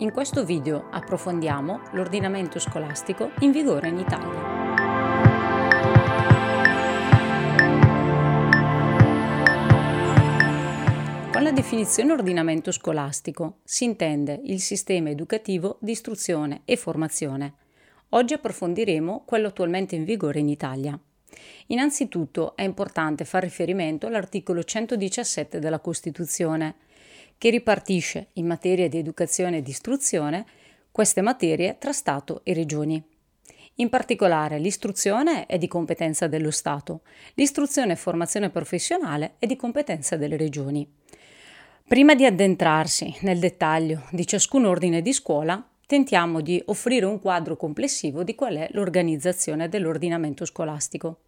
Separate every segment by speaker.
Speaker 1: In questo video approfondiamo l'ordinamento scolastico in vigore in Italia. Con la definizione ordinamento scolastico si intende il sistema educativo di istruzione e formazione. Oggi approfondiremo quello attualmente in vigore in Italia. Innanzitutto è importante far riferimento all'articolo 117 della Costituzione, che ripartisce in materia di educazione e di istruzione queste materie tra Stato e Regioni. In particolare l'istruzione è di competenza dello Stato, l'istruzione e formazione professionale è di competenza delle Regioni. Prima di addentrarsi nel dettaglio di ciascun ordine di scuola, tentiamo di offrire un quadro complessivo di qual è l'organizzazione dell'ordinamento scolastico.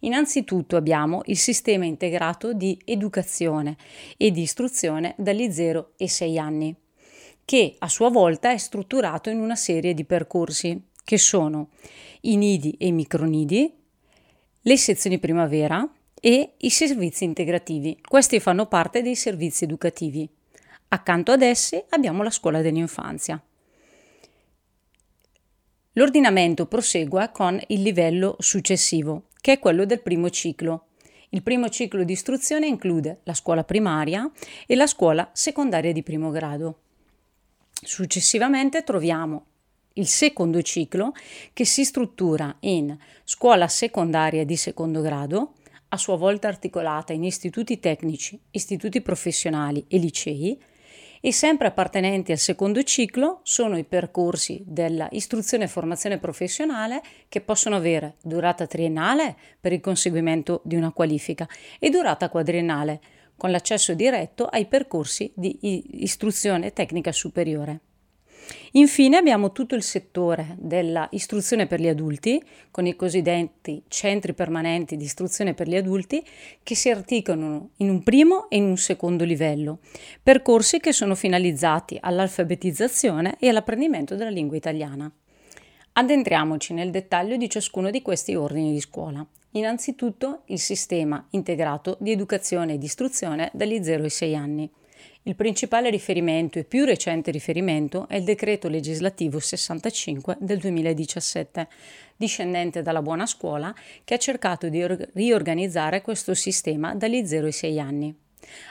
Speaker 1: Innanzitutto abbiamo il sistema integrato di educazione e di istruzione dagli 0 ai 6 anni, che a sua volta è strutturato in una serie di percorsi che sono i nidi e i micronidi, le sezioni primavera e i servizi integrativi. Questi fanno parte dei servizi educativi. Accanto ad essi abbiamo la scuola dell'infanzia. L'ordinamento prosegue con il livello successivo, che è quello del primo ciclo. Il primo ciclo di istruzione include la scuola primaria e la scuola secondaria di primo grado. Successivamente troviamo il secondo ciclo che si struttura in scuola secondaria di secondo grado, a sua volta articolata in istituti tecnici, istituti professionali e licei, e sempre appartenenti al secondo ciclo sono i percorsi della istruzione e formazione professionale che possono avere durata triennale per il conseguimento di una qualifica e durata quadriennale con l'accesso diretto ai percorsi di istruzione tecnica superiore. Infine abbiamo tutto il settore dell'istruzione per gli adulti, con i cosiddetti centri permanenti di istruzione per gli adulti, che si articolano in un primo e in un secondo livello, percorsi che sono finalizzati all'alfabetizzazione e all'apprendimento della lingua italiana. Addentriamoci nel dettaglio di ciascuno di questi ordini di scuola. Innanzitutto il sistema integrato di educazione e di istruzione dagli 0 ai 6 anni. Il principale riferimento e più recente riferimento è il decreto legislativo 65 del 2017, discendente dalla buona scuola, che ha cercato di riorganizzare questo sistema dagli 0 ai 6 anni.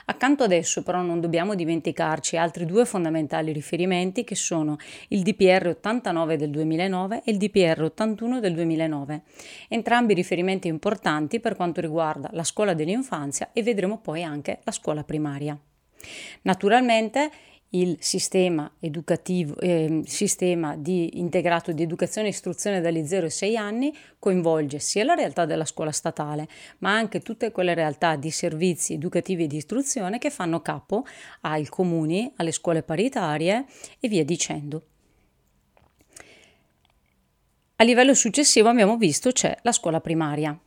Speaker 1: Accanto ad esso però non dobbiamo dimenticarci altri due fondamentali riferimenti che sono il DPR 89 del 2009 e il DPR 81 del 2009, entrambi riferimenti importanti per quanto riguarda la scuola dell'infanzia e vedremo poi anche la scuola primaria. Naturalmente il sistema educativo, eh, sistema di integrato di educazione e istruzione dagli 0 ai 6 anni coinvolge sia la realtà della scuola statale, ma anche tutte quelle realtà di servizi educativi e di istruzione che fanno capo ai comuni, alle scuole paritarie e via dicendo. A livello successivo abbiamo visto c'è la scuola primaria.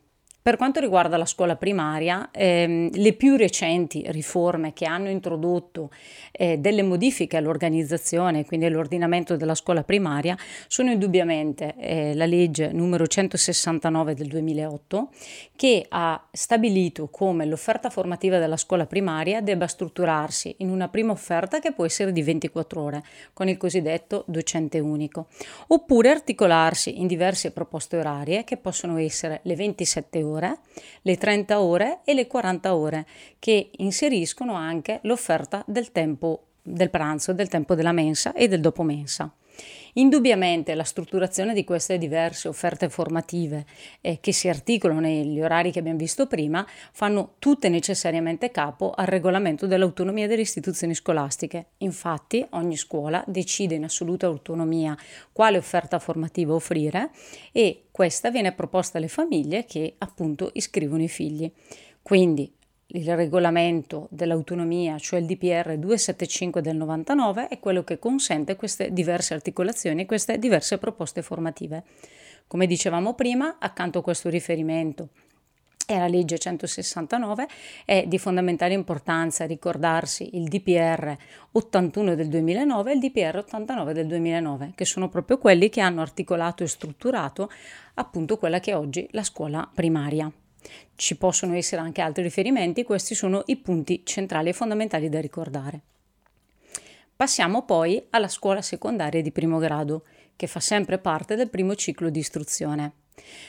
Speaker 1: Per quanto riguarda la scuola primaria, ehm, le più recenti riforme che hanno introdotto eh, delle modifiche all'organizzazione, quindi all'ordinamento della scuola primaria, sono indubbiamente eh, la legge numero 169 del 2008, che ha stabilito come l'offerta formativa della scuola primaria debba strutturarsi in una prima offerta che può essere di 24 ore, con il cosiddetto docente unico, oppure articolarsi in diverse proposte orarie che possono essere le 27 ore ore, le 30 ore e le 40 ore, che inseriscono anche l'offerta del tempo del pranzo, del tempo della mensa e del dopo mensa. Indubbiamente la strutturazione di queste diverse offerte formative eh, che si articolano negli orari che abbiamo visto prima fanno tutte necessariamente capo al regolamento dell'autonomia delle istituzioni scolastiche. Infatti ogni scuola decide in assoluta autonomia quale offerta formativa offrire e questa viene proposta alle famiglie che appunto iscrivono i figli. Quindi il regolamento dell'autonomia, cioè il DPR 275 del 99, è quello che consente queste diverse articolazioni, queste diverse proposte formative. Come dicevamo prima, accanto a questo riferimento e alla legge 169 è di fondamentale importanza ricordarsi il DPR 81 del 2009 e il DPR 89 del 2009, che sono proprio quelli che hanno articolato e strutturato appunto quella che è oggi la scuola primaria. Ci possono essere anche altri riferimenti, questi sono i punti centrali e fondamentali da ricordare. Passiamo poi alla scuola secondaria di primo grado, che fa sempre parte del primo ciclo di istruzione.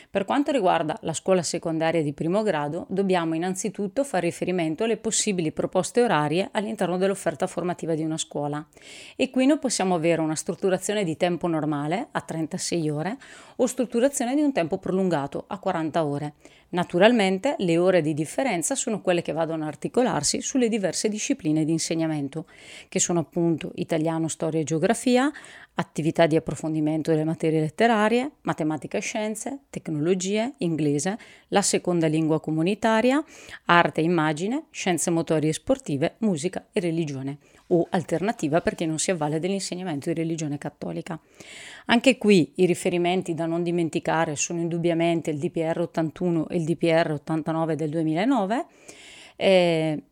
Speaker 1: Per quanto riguarda la scuola secondaria di primo grado, dobbiamo innanzitutto fare riferimento alle possibili proposte orarie all'interno dell'offerta formativa di una scuola. E qui noi possiamo avere una strutturazione di tempo normale a 36 ore o strutturazione di un tempo prolungato a 40 ore. Naturalmente le ore di differenza sono quelle che vadano a articolarsi sulle diverse discipline di insegnamento, che sono appunto italiano, storia e geografia, attività di approfondimento delle materie letterarie, matematica e scienze, tecnologie, inglese, la seconda lingua comunitaria, arte e immagine, scienze motorie e sportive, musica e religione o alternativa per chi non si avvale dell'insegnamento di religione cattolica. Anche qui i riferimenti da non dimenticare sono indubbiamente il DPR 81 e il DPR 89 del 2009. Eh,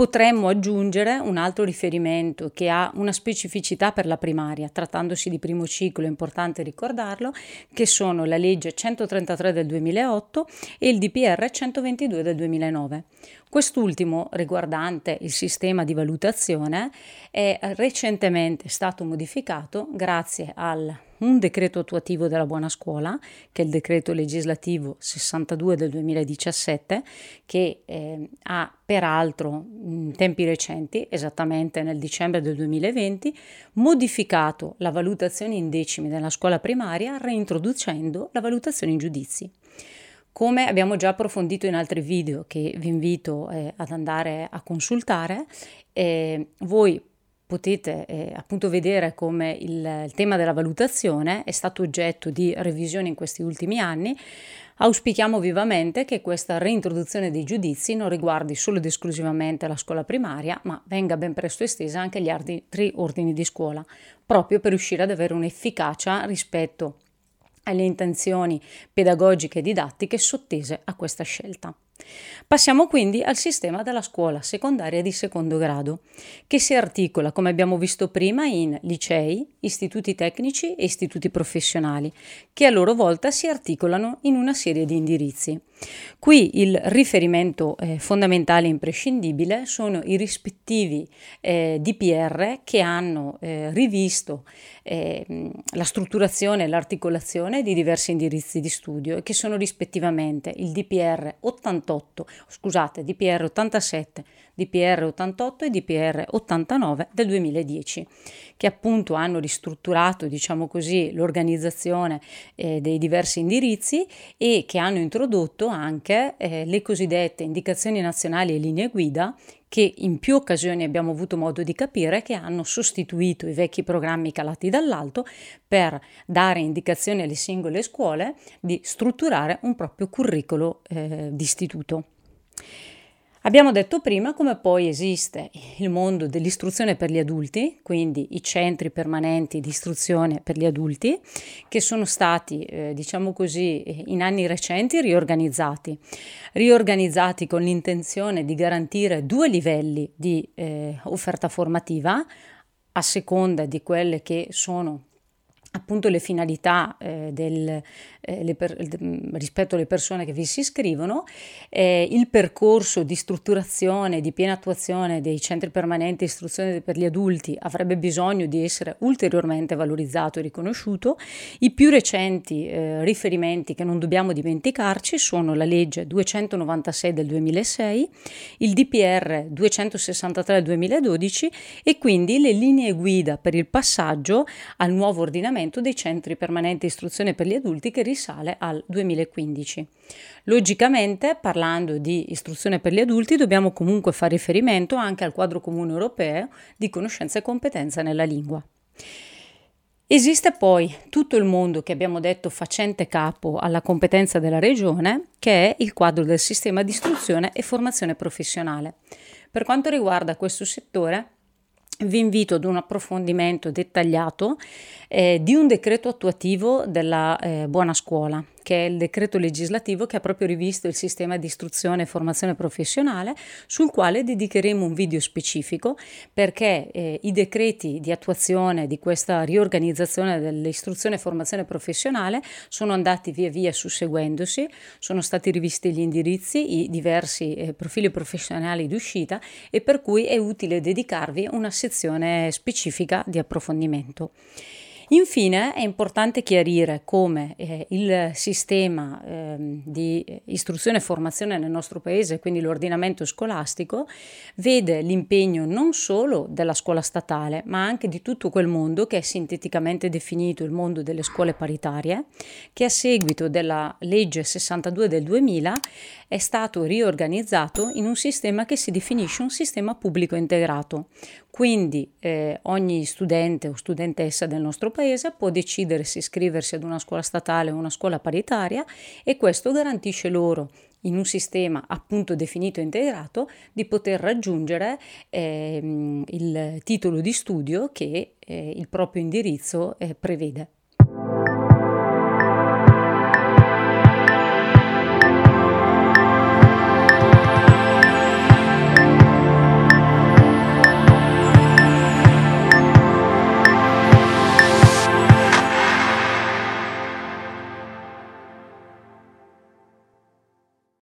Speaker 1: Potremmo aggiungere un altro riferimento che ha una specificità per la primaria, trattandosi di primo ciclo, è importante ricordarlo, che sono la legge 133 del 2008 e il DPR 122 del 2009. Quest'ultimo, riguardante il sistema di valutazione, è recentemente stato modificato grazie al un decreto attuativo della buona scuola, che è il decreto legislativo 62 del 2017, che eh, ha peraltro in tempi recenti, esattamente nel dicembre del 2020, modificato la valutazione in decimi nella scuola primaria, reintroducendo la valutazione in giudizi. Come abbiamo già approfondito in altri video che vi invito eh, ad andare a consultare, eh, voi potete eh, appunto vedere come il, il, tema della valutazione è stato oggetto di revisione in questi ultimi anni. Auspichiamo vivamente che questa reintroduzione dei giudizi non riguardi solo ed esclusivamente la scuola primaria, ma venga ben presto estesa anche agli altri ordini di scuola, proprio per riuscire ad avere un'efficacia rispetto alle intenzioni pedagogiche e didattiche sottese a questa scelta. Passiamo quindi al sistema della scuola secondaria di secondo grado, che si articola, come abbiamo visto prima, in licei, istituti tecnici e istituti professionali, che a loro volta si articolano in una serie di indirizzi. Qui il riferimento eh, fondamentale e imprescindibile sono i rispettivi eh, DPR che hanno eh, rivisto eh, la strutturazione e l'articolazione di diversi indirizzi di studio e che sono rispettivamente il DPR 88, scusate, DPR 87, DPR 88 e DPR 89 del 2010, che appunto hanno ristrutturato, diciamo così, l'organizzazione eh, dei diversi indirizzi e che hanno introdotto anche eh, le cosiddette indicazioni nazionali e linee guida che in più occasioni abbiamo avuto modo di capire che hanno sostituito i vecchi programmi calati dall'alto per dare indicazioni alle singole scuole di strutturare un proprio curriculum eh, di istituto. Abbiamo detto prima come poi esiste il mondo dell'istruzione per gli adulti, quindi i centri permanenti di istruzione per gli adulti, che sono stati, eh, diciamo così, in anni recenti riorganizzati, riorganizzati con l'intenzione di garantire due livelli di eh, offerta formativa a seconda di quelle che sono appunto le finalità eh, del, eh, per, rispetto alle persone che vi si iscrivono, eh, il percorso di strutturazione, di piena attuazione dei centri permanenti di istruzione per gli adulti avrebbe bisogno di essere ulteriormente valorizzato e riconosciuto. I più recenti eh, riferimenti che non dobbiamo dimenticarci sono la legge 296 del 2006, il DPR 263 del 2012 e quindi le linee guida per il passaggio al nuovo ordinamento funzionamento dei centri permanenti istruzione per gli adulti che risale al 2015. Logicamente, parlando di istruzione per gli adulti, dobbiamo comunque fare riferimento anche al quadro comune europeo di conoscenza e competenza nella lingua. Esiste poi tutto il mondo che abbiamo detto facente capo alla competenza della regione, che è il quadro del sistema di istruzione e formazione professionale. Per quanto riguarda questo settore, vi invito ad un approfondimento dettagliato eh, di un decreto attuativo della eh, buona scuola che è il decreto legislativo che ha proprio rivisto il sistema di istruzione e formazione professionale, sul quale dedicheremo un video specifico perché eh, i decreti di attuazione di questa riorganizzazione dell'istruzione e formazione professionale sono andati via via susseguendosi, sono stati rivisti gli indirizzi, i diversi eh, profili professionali d'uscita e per cui è utile dedicarvi una sezione specifica di approfondimento. Infine è importante chiarire come eh, il sistema eh, di istruzione e formazione nel nostro paese, quindi l'ordinamento scolastico, vede l'impegno non solo della scuola statale, ma anche di tutto quel mondo che è sinteticamente definito il mondo delle scuole paritarie, che a seguito della legge 62 del 2000 è stato riorganizzato in un sistema che si definisce un sistema pubblico integrato. Quindi eh, ogni studente o studentessa del nostro paese può decidere se iscriversi ad una scuola statale o una scuola paritaria e questo garantisce loro in un sistema appunto definito e integrato di poter raggiungere eh, il titolo di studio che eh, il proprio indirizzo eh, prevede.